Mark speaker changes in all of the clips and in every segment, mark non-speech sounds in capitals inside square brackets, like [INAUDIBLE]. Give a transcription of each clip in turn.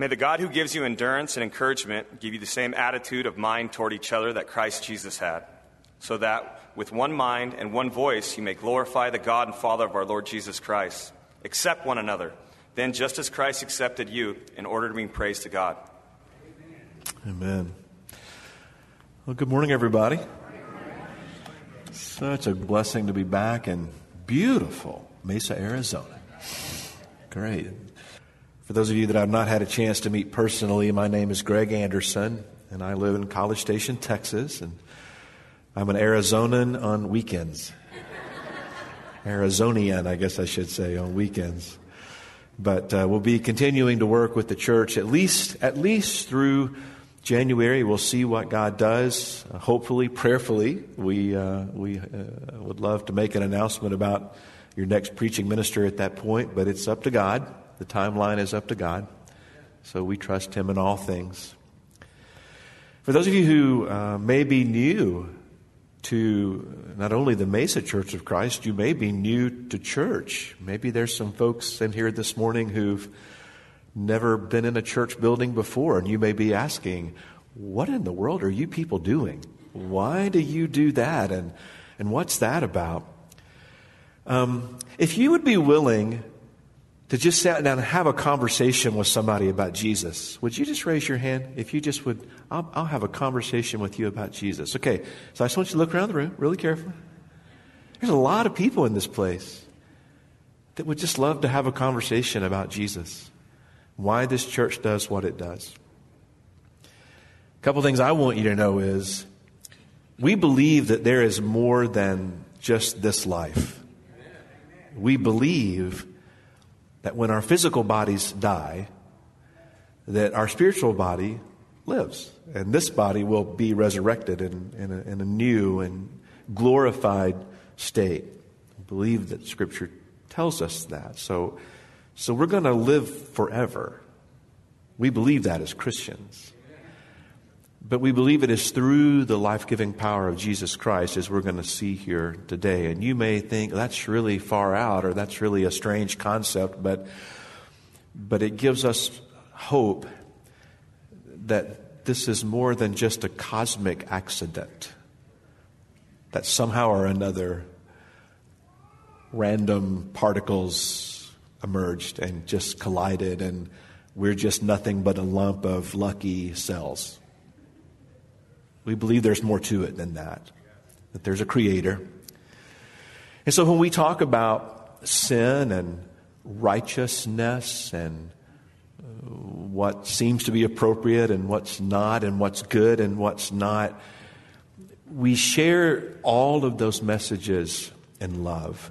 Speaker 1: May the God who gives you endurance and encouragement give you the same attitude of mind toward each other that Christ Jesus had, so that with one mind and one voice you may glorify the God and Father of our Lord Jesus Christ. Accept one another, then just as Christ accepted you in order to bring praise to God.
Speaker 2: Amen. Well, good morning, everybody. Such a blessing to be back in beautiful Mesa, Arizona. Great. For those of you that I've not had a chance to meet personally, my name is Greg Anderson, and I live in College Station, Texas, and I'm an Arizonan on weekends. Arizonian, I guess I should say, on weekends. But uh, we'll be continuing to work with the church at least, at least through January. We'll see what God does. Uh, hopefully, prayerfully, we uh, we uh, would love to make an announcement about your next preaching minister at that point. But it's up to God. The timeline is up to God. So we trust Him in all things. For those of you who uh, may be new to not only the Mesa Church of Christ, you may be new to church. Maybe there's some folks in here this morning who've never been in a church building before, and you may be asking, What in the world are you people doing? Why do you do that? And, and what's that about? Um, if you would be willing to just sit down and have a conversation with somebody about Jesus, would you just raise your hand? If you just would, I'll, I'll have a conversation with you about Jesus. Okay, so I just want you to look around the room really carefully. There's a lot of people in this place that would just love to have a conversation about Jesus, why this church does what it does. A couple things I want you to know is we believe that there is more than just this life. We believe that when our physical bodies die, that our spiritual body lives. And this body will be resurrected in, in, a, in a new and glorified state. I believe that Scripture tells us that. So, so we're going to live forever. We believe that as Christians. But we believe it is through the life giving power of Jesus Christ, as we're going to see here today. And you may think that's really far out or that's really a strange concept, but, but it gives us hope that this is more than just a cosmic accident, that somehow or another random particles emerged and just collided, and we're just nothing but a lump of lucky cells. We believe there's more to it than that, that there's a creator. And so when we talk about sin and righteousness and uh, what seems to be appropriate and what's not, and what's good and what's not, we share all of those messages in love.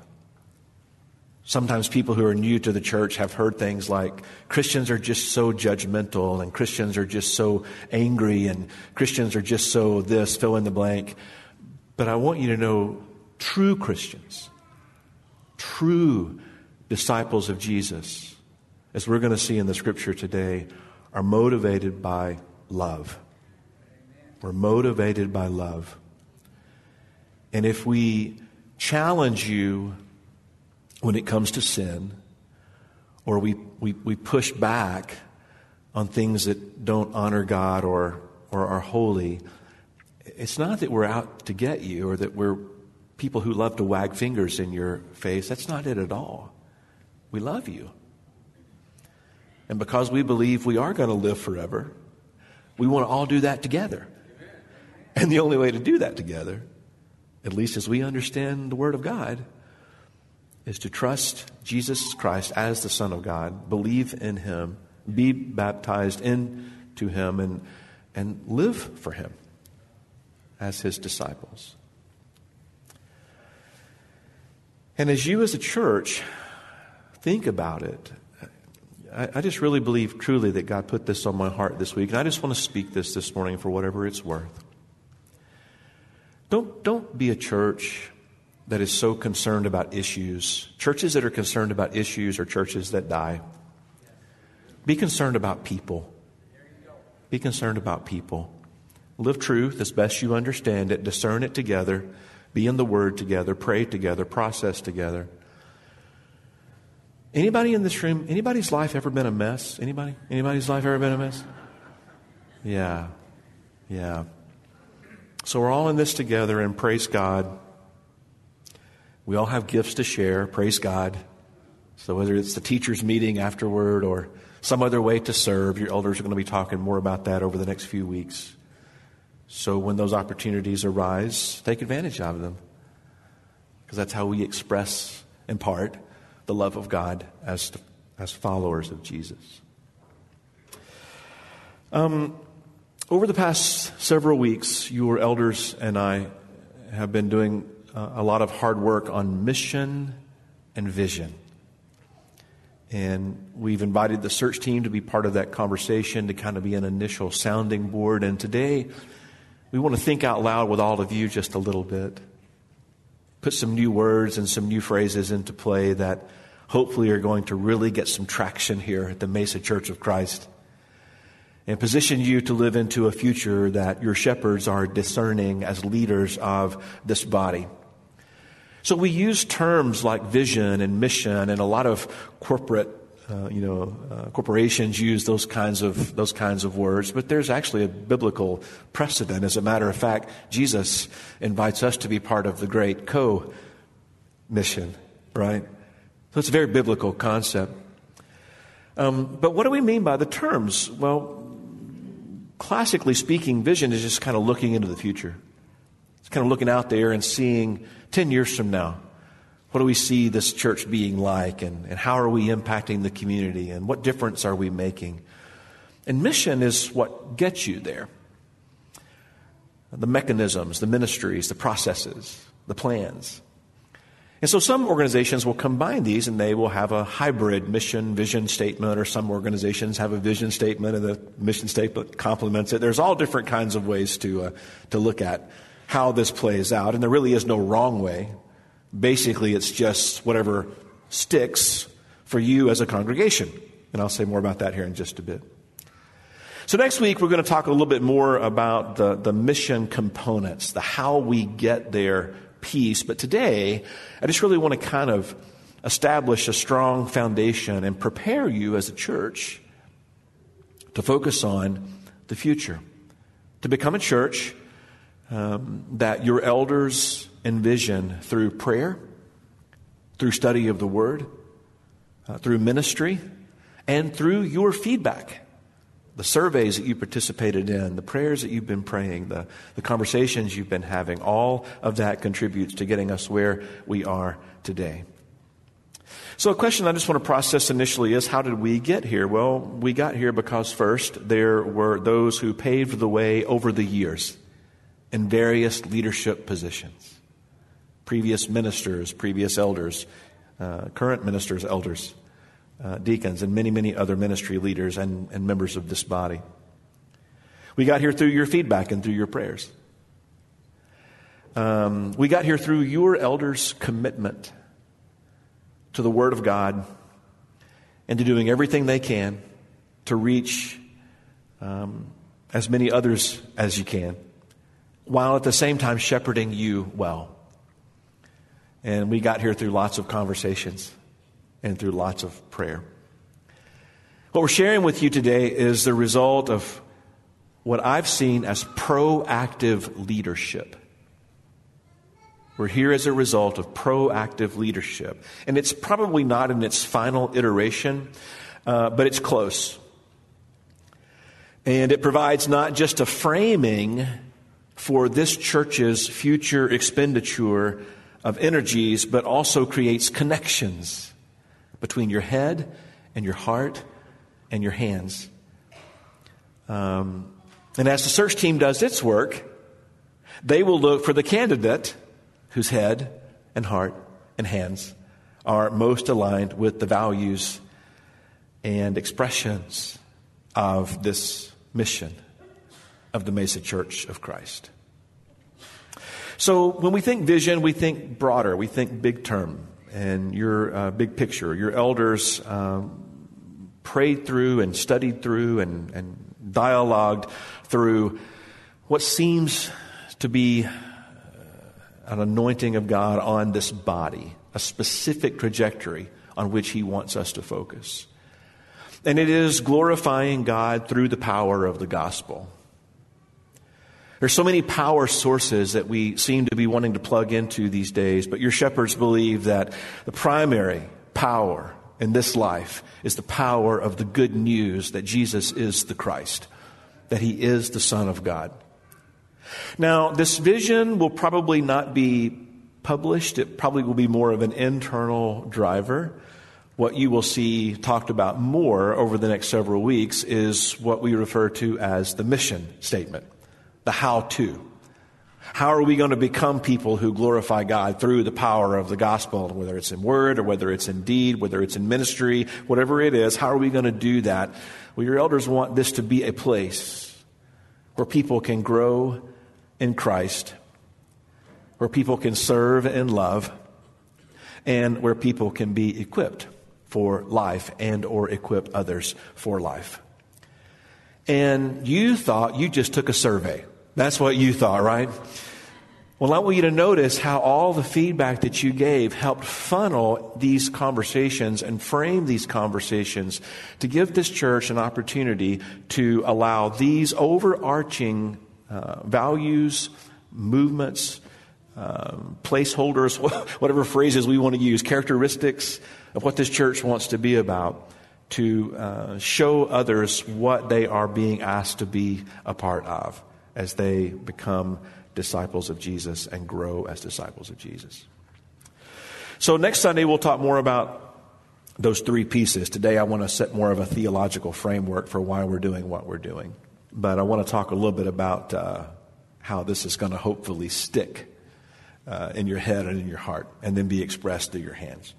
Speaker 2: Sometimes people who are new to the church have heard things like Christians are just so judgmental and Christians are just so angry and Christians are just so this, fill in the blank. But I want you to know true Christians, true disciples of Jesus, as we're going to see in the scripture today, are motivated by love. We're motivated by love. And if we challenge you when it comes to sin, or we, we, we push back on things that don't honor God or, or are holy, it's not that we're out to get you or that we're people who love to wag fingers in your face. That's not it at all. We love you. And because we believe we are going to live forever, we want to all do that together. And the only way to do that together, at least as we understand the Word of God, is to trust Jesus Christ as the Son of God, believe in Him, be baptized into Him, and, and live for Him as His disciples. And as you as a church think about it, I, I just really believe truly that God put this on my heart this week, and I just want to speak this this morning for whatever it's worth. Don't, don't be a church that is so concerned about issues. Churches that are concerned about issues are churches that die. Be concerned about people. Be concerned about people. Live truth as best you understand it, discern it together, be in the Word together, pray together, process together. Anybody in this room, anybody's life ever been a mess? Anybody? Anybody's life ever been a mess? Yeah. Yeah. So we're all in this together and praise God. We all have gifts to share. Praise God. So whether it's the teachers' meeting afterward or some other way to serve, your elders are going to be talking more about that over the next few weeks. So when those opportunities arise, take advantage of them. Because that's how we express, in part, the love of God as, as followers of Jesus. Um, over the past several weeks, your elders and I have been doing uh, a lot of hard work on mission and vision. And we've invited the search team to be part of that conversation to kind of be an initial sounding board. And today, we want to think out loud with all of you just a little bit. Put some new words and some new phrases into play that hopefully are going to really get some traction here at the Mesa Church of Christ and position you to live into a future that your shepherds are discerning as leaders of this body. So we use terms like vision and mission, and a lot of corporate, uh, you know, uh, corporations use those kinds of those kinds of words. But there's actually a biblical precedent. As a matter of fact, Jesus invites us to be part of the great co-mission, right? So it's a very biblical concept. Um, but what do we mean by the terms? Well, classically speaking, vision is just kind of looking into the future. It's kind of looking out there and seeing 10 years from now, what do we see this church being like and, and how are we impacting the community and what difference are we making? And mission is what gets you there. The mechanisms, the ministries, the processes, the plans. And so some organizations will combine these and they will have a hybrid mission vision statement, or some organizations have a vision statement and the mission statement complements it. There's all different kinds of ways to, uh, to look at how this plays out, and there really is no wrong way. Basically, it's just whatever sticks for you as a congregation. And I'll say more about that here in just a bit. So next week, we're going to talk a little bit more about the, the mission components, the how we get there piece. But today, I just really want to kind of establish a strong foundation and prepare you as a church to focus on the future, to become a church um, that your elders envision through prayer, through study of the Word, uh, through ministry, and through your feedback the surveys that you participated in, the prayers that you've been praying, the, the conversations you've been having, all of that contributes to getting us where we are today. So, a question I just want to process initially is how did we get here? Well, we got here because first, there were those who paved the way over the years in various leadership positions previous ministers, previous elders, uh, current ministers, elders uh, deacons, and many, many other ministry leaders and, and members of this body. We got here through your feedback and through your prayers. Um, we got here through your elders' commitment to the Word of God and to doing everything they can to reach um, as many others as you can, while at the same time shepherding you well. And we got here through lots of conversations and through lots of prayer. What we're sharing with you today is the result of what I've seen as proactive leadership. We're here as a result of proactive leadership. And it's probably not in its final iteration, uh, but it's close. And it provides not just a framing for this church's future expenditure of energies, but also creates connections between your head and your heart and your hands. Um, and as the search team does its work, they will look for the candidate whose head and heart and hands are most aligned with the values and expressions of this mission of the Mesa Church of Christ. So when we think vision, we think broader, we think big term and your uh, big picture. Your elders um, prayed through and studied through and, and dialogued through what seems to be uh, an anointing of God on this body, a specific trajectory on which He wants us to focus. And it is glorifying God through the power of the gospel. There's so many power sources that we seem to be wanting to plug into these days, but your shepherds believe that the primary power in this life is the power of the good news that Jesus is the Christ, that he is the Son of God. Now, this vision will probably not be published, it probably will be more of an internal driver. What you will see talked about more over the next several weeks is what we refer to as the mission statement, the how to. How are we going to become people who glorify God through the power of the gospel, whether it's in word or whether it's in deed, whether it's in ministry, whatever it is? How are we going to do that? Well, your elders want this to be a place where people can grow in Christ, where people can serve and love, and where people can be equipped for life and or equip others for life. And you thought you just took a survey. That's what you thought, right? Well, I want you to notice how all the feedback that you gave helped funnel these conversations and frame these conversations to give this church an opportunity to allow these overarching uh, values, movements, um, placeholders, [LAUGHS] whatever phrases we want to use, characteristics of what this church wants to be about, to uh, show others what they are being asked to be a part of as they become disciples of Jesus and grow as disciples of Jesus. So, next Sunday, we'll talk more about those three pieces. Today, I want to set more of a theological framework for why we're doing what we're doing. But I want to talk a little bit about uh, how this is going to hopefully stick uh, in your head and in your heart and then be expressed through your hands.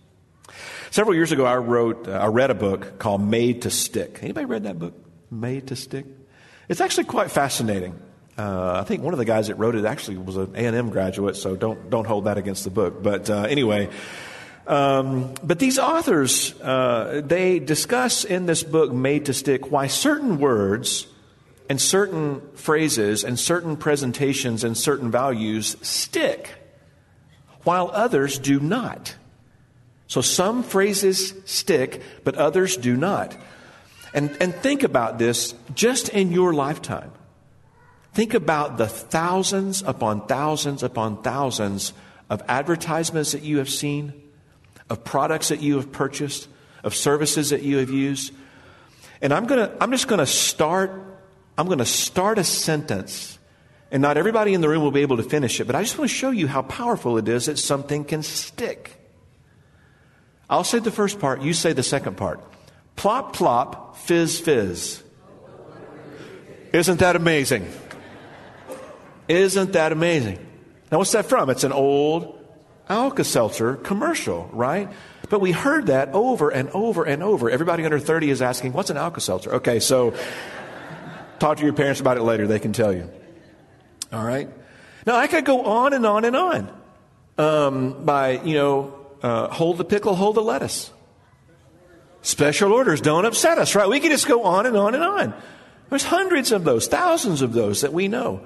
Speaker 2: Several years ago, I wrote, uh, I read a book called Made to Stick. Anybody read that book? Made to Stick? It's actually quite fascinating. Uh, I think one of the guys that wrote it actually was an A&M graduate, so don't, don't hold that against the book. But uh, anyway, um, but these authors, uh, they discuss in this book, Made to Stick, why certain words and certain phrases and certain presentations and certain values stick, while others do not. So some phrases stick, but others do not. And, and think about this just in your lifetime. Think about the thousands upon thousands upon thousands of advertisements that you have seen, of products that you have purchased, of services that you have used. And I'm going to I'm just going to start I'm going to start a sentence and not everybody in the room will be able to finish it, but I just want to show you how powerful it is that something can stick. I'll say the first part, you say the second part. Plop, plop, fizz, fizz. Isn't that amazing? Isn't that amazing? Now, what's that from? It's an old Alka Seltzer commercial, right? But we heard that over and over and over. Everybody under 30 is asking, What's an Alka Seltzer? Okay, so talk to your parents about it later. They can tell you. All right? Now, I could go on and on and on um, by, you know, uh, hold the pickle, hold the lettuce. Special orders don't upset us, right? We can just go on and on and on. There's hundreds of those, thousands of those that we know.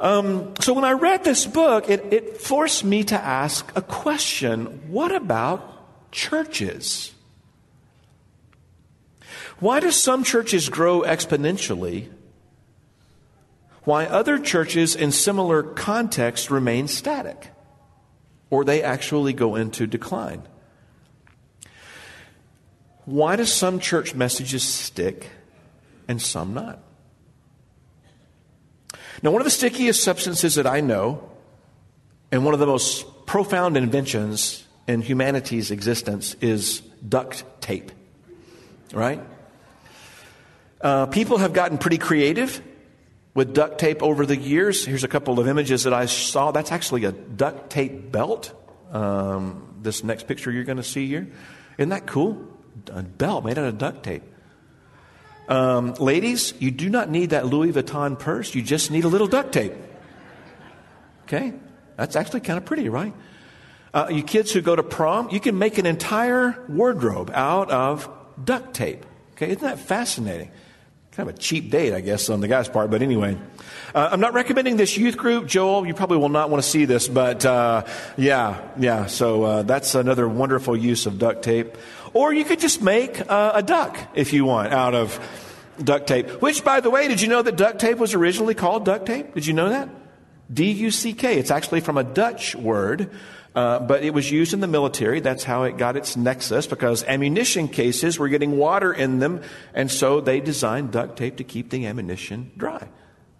Speaker 2: Um, so when I read this book, it, it forced me to ask a question what about churches? Why do some churches grow exponentially? Why other churches in similar contexts remain static? Or they actually go into decline? Why do some church messages stick and some not? Now, one of the stickiest substances that I know, and one of the most profound inventions in humanity's existence, is duct tape. Right? Uh, people have gotten pretty creative with duct tape over the years. Here's a couple of images that I saw. That's actually a duct tape belt. Um, this next picture you're going to see here. Isn't that cool? A belt made out of duct tape. Um, ladies, you do not need that Louis Vuitton purse. You just need a little duct tape. Okay? That's actually kind of pretty, right? Uh, you kids who go to prom, you can make an entire wardrobe out of duct tape. Okay? Isn't that fascinating? Kind of a cheap date, I guess, on the guy's part, but anyway. Uh, I'm not recommending this youth group. Joel, you probably will not want to see this, but uh, yeah, yeah. So uh, that's another wonderful use of duct tape. Or you could just make uh, a duck, if you want, out of duct tape. Which, by the way, did you know that duct tape was originally called duck tape? Did you know that? D U C K. It's actually from a Dutch word. Uh, but it was used in the military. That's how it got its nexus because ammunition cases were getting water in them, and so they designed duct tape to keep the ammunition dry.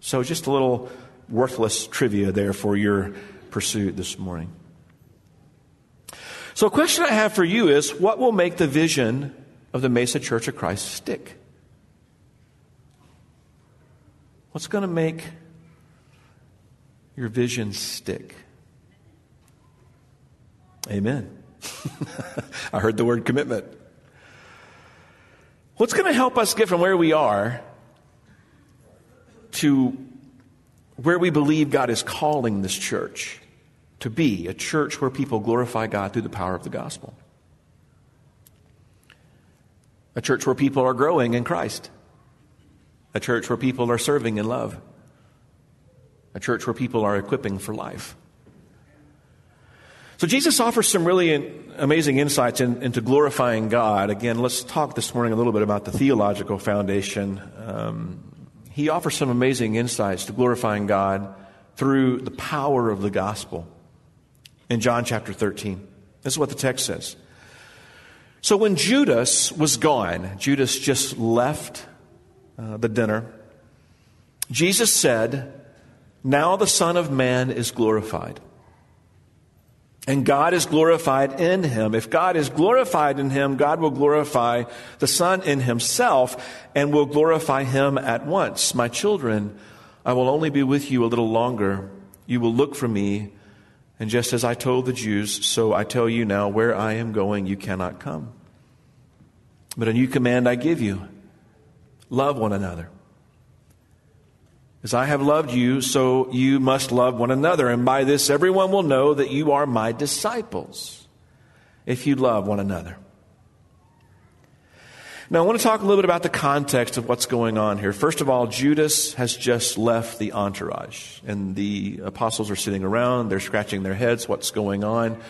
Speaker 2: So, just a little worthless trivia there for your pursuit this morning. So, a question I have for you is what will make the vision of the Mesa Church of Christ stick? What's going to make your vision stick? Amen. [LAUGHS] I heard the word commitment. What's going to help us get from where we are to where we believe God is calling this church to be a church where people glorify God through the power of the gospel. A church where people are growing in Christ. A church where people are serving in love. A church where people are equipping for life. So Jesus offers some really amazing insights in, into glorifying God. Again, let's talk this morning a little bit about the theological foundation. Um, he offers some amazing insights to glorifying God through the power of the gospel in John chapter 13. This is what the text says. So when Judas was gone, Judas just left uh, the dinner, Jesus said, Now the Son of Man is glorified and God is glorified in him. If God is glorified in him, God will glorify the Son in himself and will glorify him at once. My children, I will only be with you a little longer. You will look for me. And just as I told the Jews, so I tell you now, where I am going, you cannot come. But a new command I give you love one another. As I have loved you, so you must love one another. And by this, everyone will know that you are my disciples, if you love one another. Now, I want to talk a little bit about the context of what's going on here. First of all, Judas has just left the entourage, and the apostles are sitting around. They're scratching their heads. What's going on?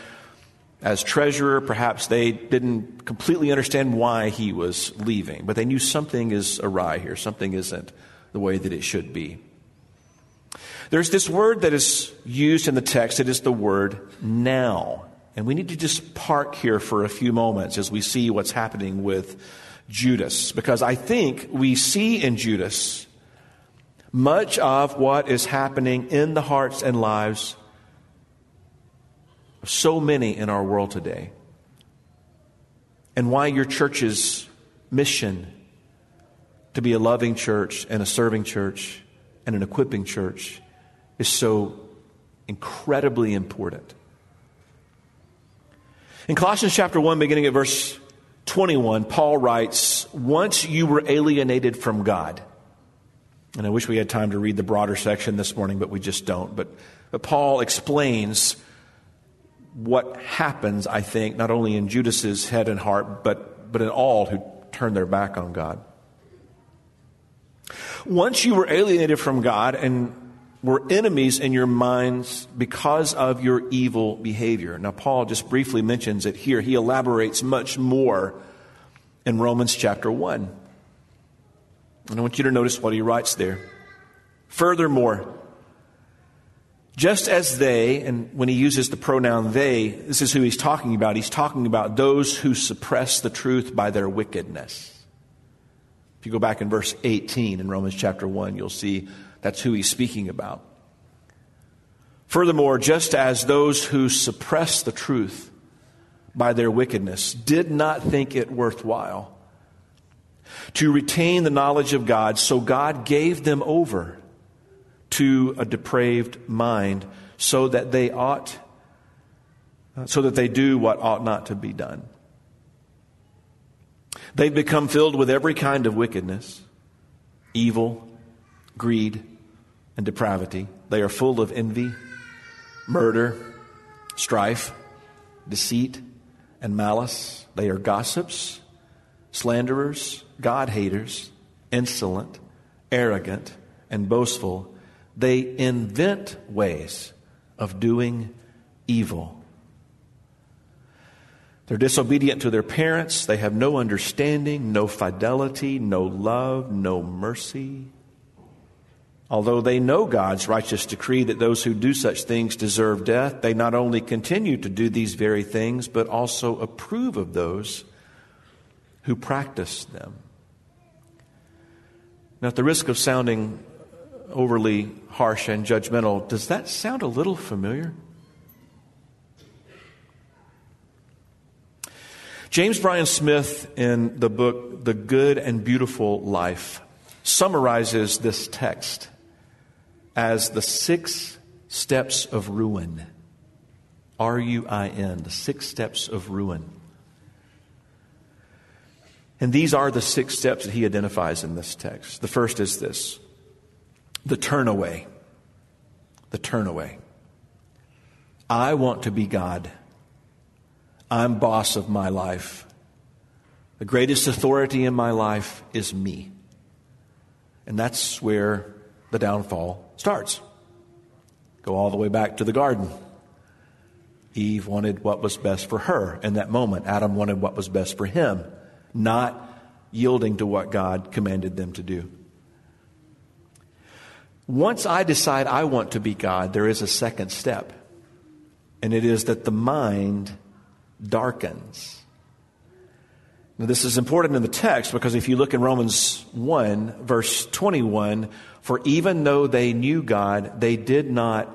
Speaker 2: As treasurer, perhaps they didn't completely understand why he was leaving, but they knew something is awry here. Something isn't the way that it should be. There's this word that is used in the text. It is the word now. And we need to just park here for a few moments as we see what's happening with Judas. Because I think we see in Judas much of what is happening in the hearts and lives of so many in our world today. And why your church's mission to be a loving church and a serving church and an equipping church is so incredibly important. In Colossians chapter 1, beginning at verse 21, Paul writes, Once you were alienated from God. And I wish we had time to read the broader section this morning, but we just don't. But, but Paul explains what happens, I think, not only in Judas's head and heart, but, but in all who turn their back on God. Once you were alienated from God and were enemies in your minds because of your evil behavior. Now, Paul just briefly mentions it here. He elaborates much more in Romans chapter 1. And I want you to notice what he writes there. Furthermore, just as they, and when he uses the pronoun they, this is who he's talking about. He's talking about those who suppress the truth by their wickedness. If you go back in verse 18 in Romans chapter 1, you'll see that's who he's speaking about. Furthermore, just as those who suppress the truth by their wickedness did not think it worthwhile to retain the knowledge of God, so God gave them over to a depraved mind so that they ought so that they do what ought not to be done. They've become filled with every kind of wickedness, evil, greed, and depravity. They are full of envy, murder, strife, deceit, and malice. They are gossips, slanderers, God haters, insolent, arrogant, and boastful. They invent ways of doing evil. They're disobedient to their parents. They have no understanding, no fidelity, no love, no mercy. Although they know God's righteous decree that those who do such things deserve death, they not only continue to do these very things, but also approve of those who practice them. Now, at the risk of sounding overly harsh and judgmental, does that sound a little familiar? James Bryan Smith, in the book The Good and Beautiful Life, summarizes this text as the six steps of ruin. R U I N, the six steps of ruin. And these are the six steps that he identifies in this text. The first is this the turn away. The turn away. I want to be God. I'm boss of my life. The greatest authority in my life is me. And that's where the downfall starts. Go all the way back to the garden. Eve wanted what was best for her in that moment. Adam wanted what was best for him, not yielding to what God commanded them to do. Once I decide I want to be God, there is a second step, and it is that the mind darkens. This is important in the text because if you look in Romans 1, verse 21, for even though they knew God, they did not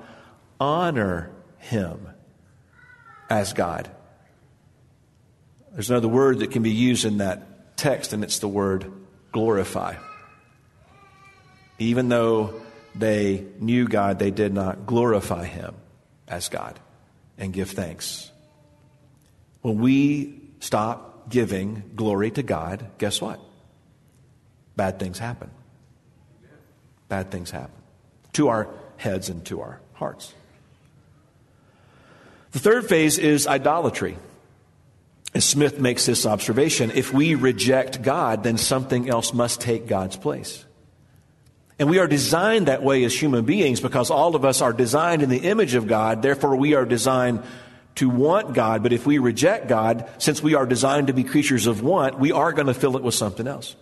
Speaker 2: honor him as God. There's another word that can be used in that text, and it's the word glorify. Even though they knew God, they did not glorify him as God and give thanks. When we stop giving glory to God, guess what? Bad things happen. Bad things happen to our heads and to our hearts. The third phase is idolatry. As Smith makes this observation, if we reject God, then something else must take God's place. And we are designed that way as human beings because all of us are designed in the image of God. Therefore, we are designed to want God, but if we reject God, since we are designed to be creatures of want, we are going to fill it with something else.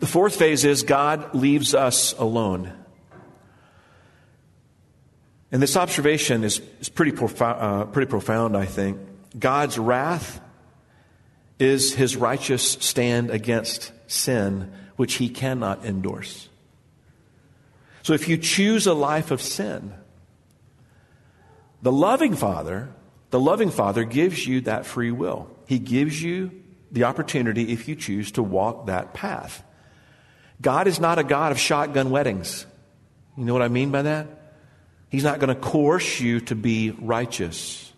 Speaker 2: The fourth phase is God leaves us alone. And this observation is, is pretty, profound, uh, pretty profound, I think. God's wrath is his righteous stand against sin, which he cannot endorse. So if you choose a life of sin, the loving Father, the loving Father gives you that free will. He gives you the opportunity, if you choose, to walk that path. God is not a God of shotgun weddings. You know what I mean by that? He's not going to coerce you to be righteous.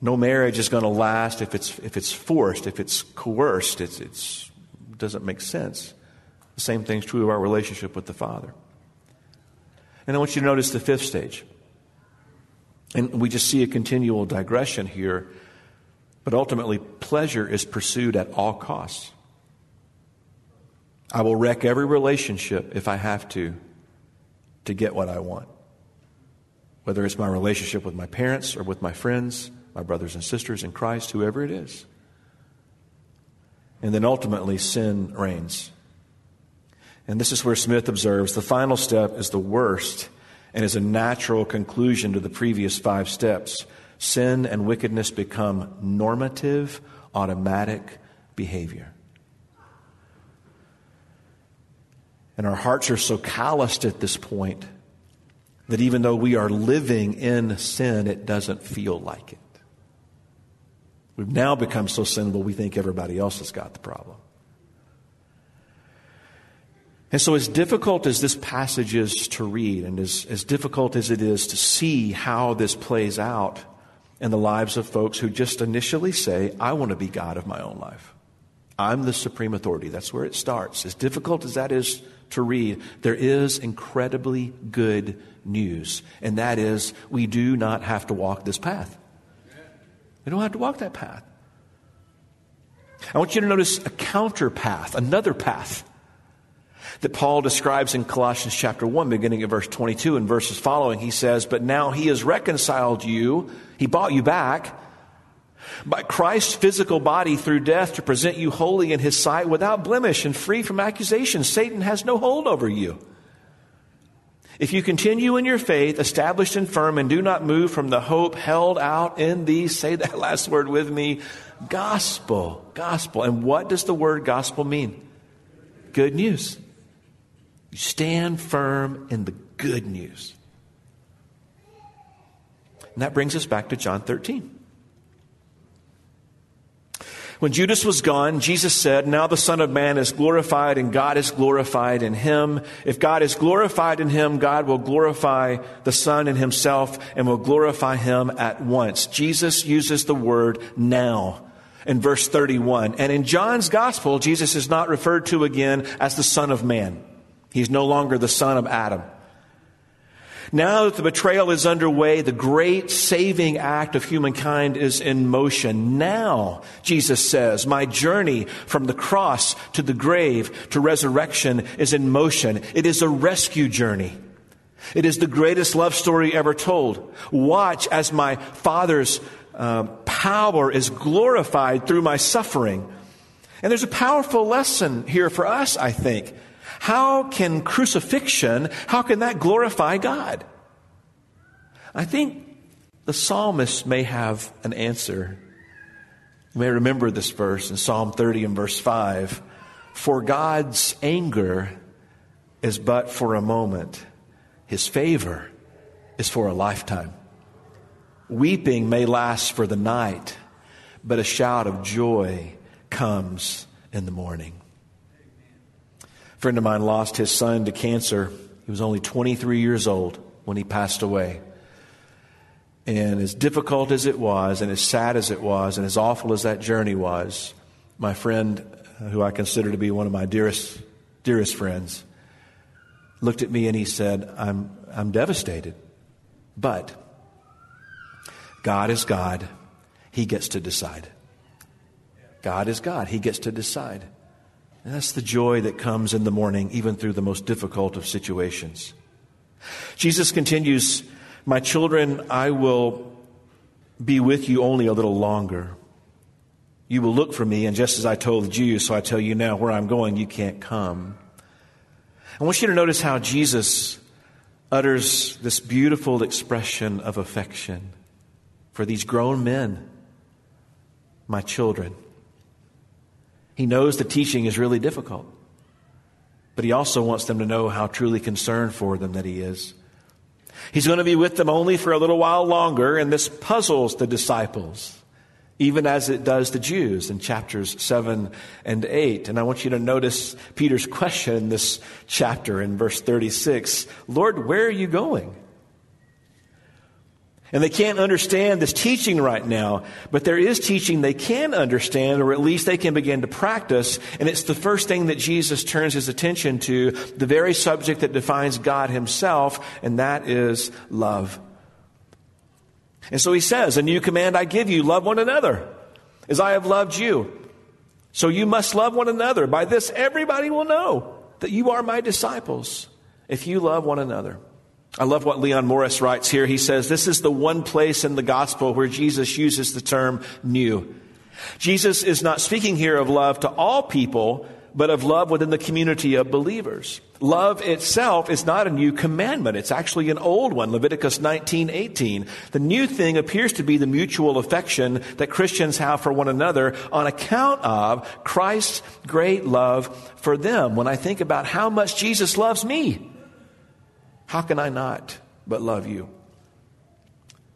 Speaker 2: No marriage is going to last if it's, if it's forced, if it's coerced. It's, it's, it doesn't make sense. The same thing's true of our relationship with the Father. And I want you to notice the fifth stage. And we just see a continual digression here. But ultimately, pleasure is pursued at all costs. I will wreck every relationship if I have to to get what I want. Whether it's my relationship with my parents or with my friends, my brothers and sisters in Christ, whoever it is. And then ultimately, sin reigns. And this is where Smith observes the final step is the worst and is a natural conclusion to the previous five steps. Sin and wickedness become normative, automatic behavior. And our hearts are so calloused at this point that even though we are living in sin, it doesn't feel like it. We've now become so sinful we think everybody else has got the problem. And so, as difficult as this passage is to read, and as, as difficult as it is to see how this plays out in the lives of folks who just initially say, I want to be God of my own life. I'm the supreme authority. That's where it starts. As difficult as that is to read, there is incredibly good news. And that is, we do not have to walk this path. We don't have to walk that path. I want you to notice a counter path, another path that Paul describes in Colossians chapter 1, beginning at verse 22 and verses following. He says, But now he has reconciled you, he bought you back by Christ's physical body through death to present you holy in his sight without blemish and free from accusation. Satan has no hold over you. If you continue in your faith, established and firm, and do not move from the hope held out in the, say that [LAUGHS] last word with me, gospel. Gospel. And what does the word gospel mean? Good news. You stand firm in the good news. And that brings us back to John 13. When Judas was gone, Jesus said, Now the Son of Man is glorified and God is glorified in him. If God is glorified in him, God will glorify the Son in himself and will glorify him at once. Jesus uses the word now in verse 31. And in John's gospel, Jesus is not referred to again as the Son of Man. He's no longer the son of Adam. Now that the betrayal is underway, the great saving act of humankind is in motion. Now, Jesus says, my journey from the cross to the grave to resurrection is in motion. It is a rescue journey. It is the greatest love story ever told. Watch as my Father's uh, power is glorified through my suffering. And there's a powerful lesson here for us, I think. How can crucifixion, how can that glorify God? I think the psalmist may have an answer. You may remember this verse in Psalm 30 and verse 5. For God's anger is but for a moment, his favor is for a lifetime. Weeping may last for the night, but a shout of joy comes in the morning. A friend of mine lost his son to cancer. He was only 23 years old when he passed away. And as difficult as it was, and as sad as it was, and as awful as that journey was, my friend, uh, who I consider to be one of my dearest, dearest friends, looked at me and he said, I'm, I'm devastated. But God is God. He gets to decide. God is God. He gets to decide. And that's the joy that comes in the morning, even through the most difficult of situations. Jesus continues, My children, I will be with you only a little longer. You will look for me, and just as I told the Jews, so I tell you now, where I'm going, you can't come. I want you to notice how Jesus utters this beautiful expression of affection for these grown men, my children. He knows the teaching is really difficult, but he also wants them to know how truly concerned for them that he is. He's going to be with them only for a little while longer, and this puzzles the disciples, even as it does the Jews in chapters 7 and 8. And I want you to notice Peter's question in this chapter in verse 36 Lord, where are you going? And they can't understand this teaching right now, but there is teaching they can understand, or at least they can begin to practice. And it's the first thing that Jesus turns his attention to, the very subject that defines God himself, and that is love. And so he says, A new command I give you, love one another, as I have loved you. So you must love one another. By this, everybody will know that you are my disciples, if you love one another. I love what Leon Morris writes here. He says, This is the one place in the gospel where Jesus uses the term new. Jesus is not speaking here of love to all people, but of love within the community of believers. Love itself is not a new commandment. It's actually an old one, Leviticus 19:18. The new thing appears to be the mutual affection that Christians have for one another on account of Christ's great love for them. When I think about how much Jesus loves me, how can I not but love you?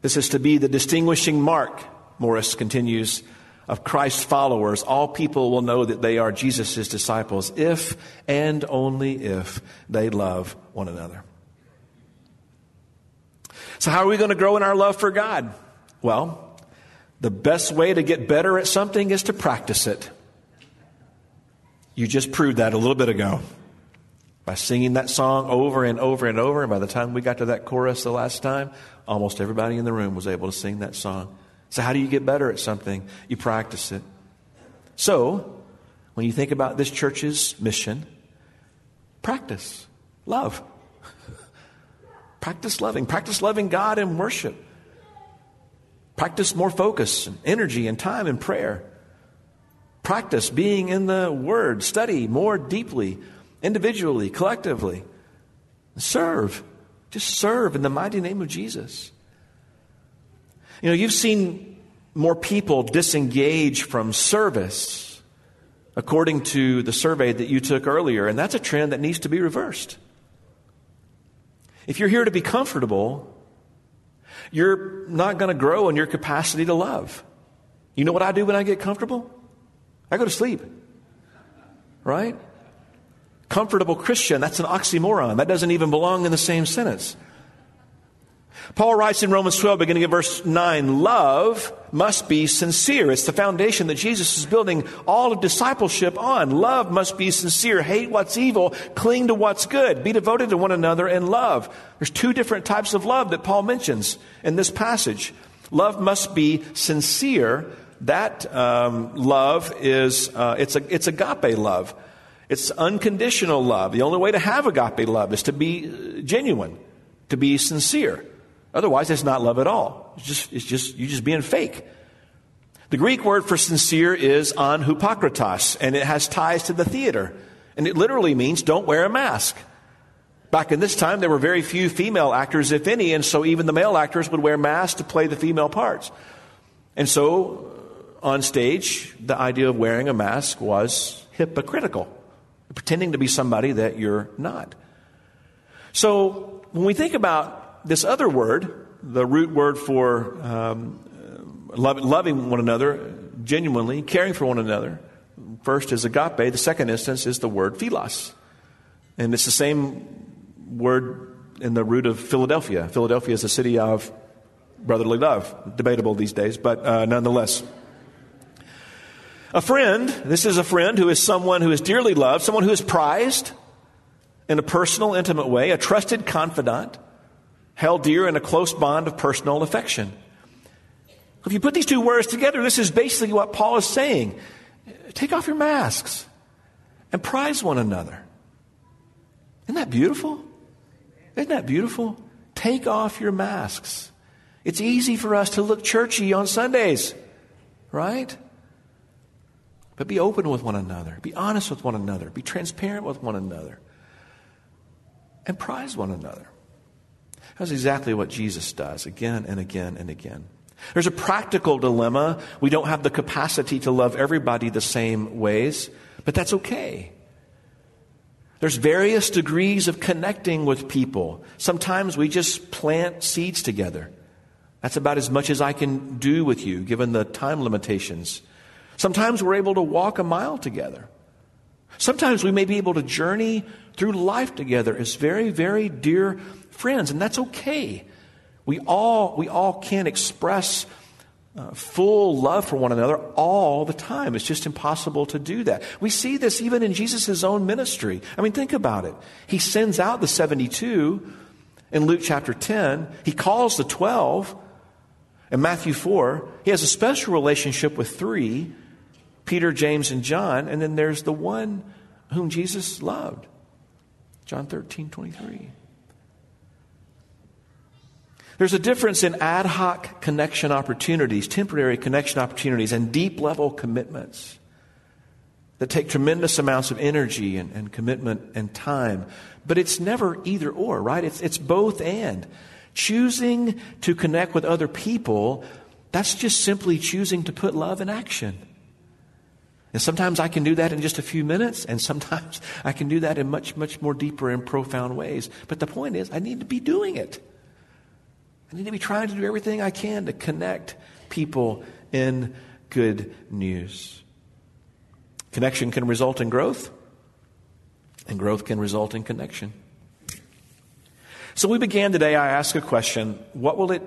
Speaker 2: This is to be the distinguishing mark, Morris continues, of Christ's followers. All people will know that they are Jesus' disciples if and only if they love one another. So, how are we going to grow in our love for God? Well, the best way to get better at something is to practice it. You just proved that a little bit ago by singing that song over and over and over. And by the time we got to that chorus the last time, almost everybody in the room was able to sing that song. So, how do you get better at something? You practice it. So, when you think about this church's mission, practice love. [LAUGHS] practice loving. Practice loving God in worship. Practice more focus and energy and time in prayer. Practice being in the Word. Study more deeply, individually, collectively. Serve. Just serve in the mighty name of Jesus. You know, you've seen more people disengage from service according to the survey that you took earlier, and that's a trend that needs to be reversed. If you're here to be comfortable, you're not going to grow in your capacity to love. You know what I do when I get comfortable? I go to sleep. Right? Comfortable Christian, that's an oxymoron. That doesn't even belong in the same sentence. Paul writes in Romans 12, beginning at verse 9, love must be sincere. It's the foundation that Jesus is building all of discipleship on. Love must be sincere. Hate what's evil. Cling to what's good. Be devoted to one another in love. There's two different types of love that Paul mentions in this passage. Love must be sincere. That um, love is, uh, it's, a, it's agape love. It's unconditional love. The only way to have agape love is to be genuine, to be sincere. Otherwise, it's not love at all. It's just, it's just, you're just being fake. The Greek word for sincere is on anhupakritos, and it has ties to the theater. And it literally means don't wear a mask. Back in this time, there were very few female actors, if any, and so even the male actors would wear masks to play the female parts. And so, on stage, the idea of wearing a mask was hypocritical, pretending to be somebody that you're not. So, when we think about this other word, the root word for um, loving one another genuinely, caring for one another, first is agape. The second instance is the word philos. And it's the same word in the root of Philadelphia. Philadelphia is a city of brotherly love. Debatable these days, but uh, nonetheless. A friend, this is a friend who is someone who is dearly loved, someone who is prized in a personal, intimate way, a trusted confidant held dear in a close bond of personal affection. If you put these two words together, this is basically what Paul is saying. Take off your masks and prize one another. Isn't that beautiful? Isn't that beautiful? Take off your masks. It's easy for us to look churchy on Sundays, right? But be open with one another. Be honest with one another. Be transparent with one another. And prize one another. That's exactly what Jesus does again and again and again. There's a practical dilemma. We don't have the capacity to love everybody the same ways, but that's okay. There's various degrees of connecting with people. Sometimes we just plant seeds together. That's about as much as I can do with you, given the time limitations. Sometimes we're able to walk a mile together. Sometimes we may be able to journey through life together as very, very dear friends, and that's okay. We all, we all can express uh, full love for one another all the time. It's just impossible to do that. We see this even in Jesus' own ministry. I mean, think about it. He sends out the 72 in Luke chapter 10, he calls the 12. In Matthew 4, he has a special relationship with three Peter, James, and John, and then there's the one whom Jesus loved. John 13, 23. There's a difference in ad hoc connection opportunities, temporary connection opportunities, and deep level commitments that take tremendous amounts of energy and, and, commitment and time. But it's never either or, right? It's, it's both and. Choosing to connect with other people, that's just simply choosing to put love in action. And sometimes I can do that in just a few minutes, and sometimes [LAUGHS] I can do that in much, much more deeper and profound ways. But the point is, I need to be doing it. I need to be trying to do everything I can to connect people in good news. Connection can result in growth, and growth can result in connection. So we began today, I asked a question what will it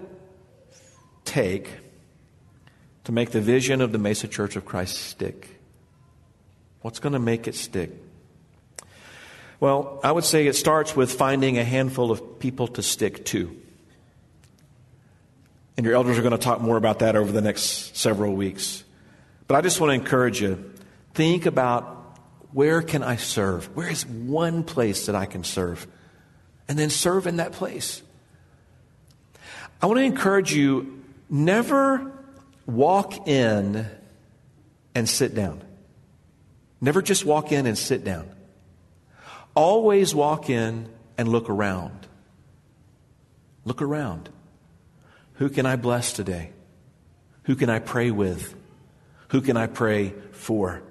Speaker 2: take to make the vision of the Mesa Church of Christ stick? What's going to make it stick? Well, I would say it starts with finding a handful of people to stick to. And your elders are going to talk more about that over the next several weeks. But I just want to encourage you think about where can I serve? Where is one place that I can serve? And then serve in that place. I want to encourage you never walk in and sit down. Never just walk in and sit down. Always walk in and look around. Look around. Who can I bless today? Who can I pray with? Who can I pray for?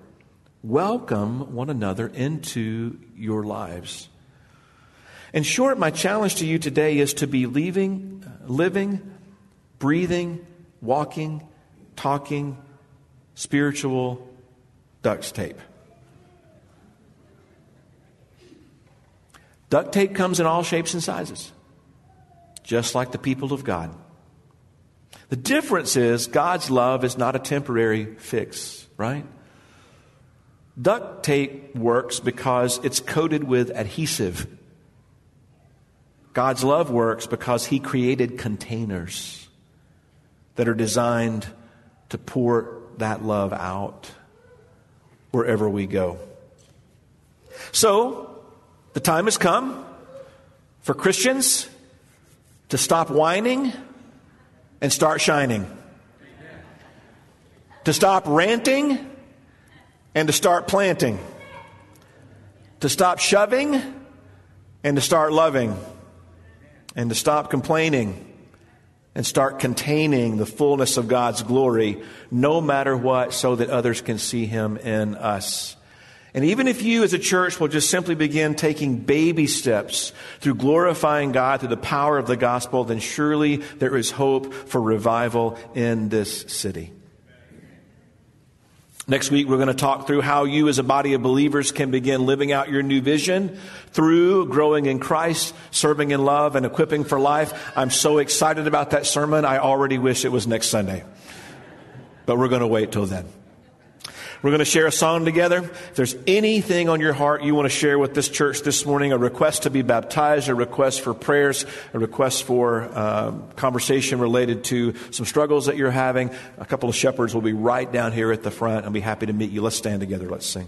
Speaker 2: Welcome one another into your lives. In short, my challenge to you today is to be leaving, living, breathing, walking, talking, spiritual duct tape. Duct tape comes in all shapes and sizes, just like the people of God. The difference is God's love is not a temporary fix, right? Duct tape works because it's coated with adhesive. God's love works because He created containers that are designed to pour that love out wherever we go. So, the time has come for Christians to stop whining and start shining. To stop ranting and to start planting. To stop shoving and to start loving. And to stop complaining and start containing the fullness of God's glory, no matter what, so that others can see Him in us. And even if you as a church will just simply begin taking baby steps through glorifying God through the power of the gospel, then surely there is hope for revival in this city. Next week, we're going to talk through how you, as a body of believers, can begin living out your new vision through growing in Christ, serving in love, and equipping for life. I'm so excited about that sermon. I already wish it was next Sunday. But we're going to wait till then. We're going to share a song together. If there's anything on your heart you want to share with this church this morning, a request to be baptized, a request for prayers, a request for uh, conversation related to some struggles that you're having, a couple of shepherds will be right down here at the front and be happy to meet you. Let's stand together. Let's sing.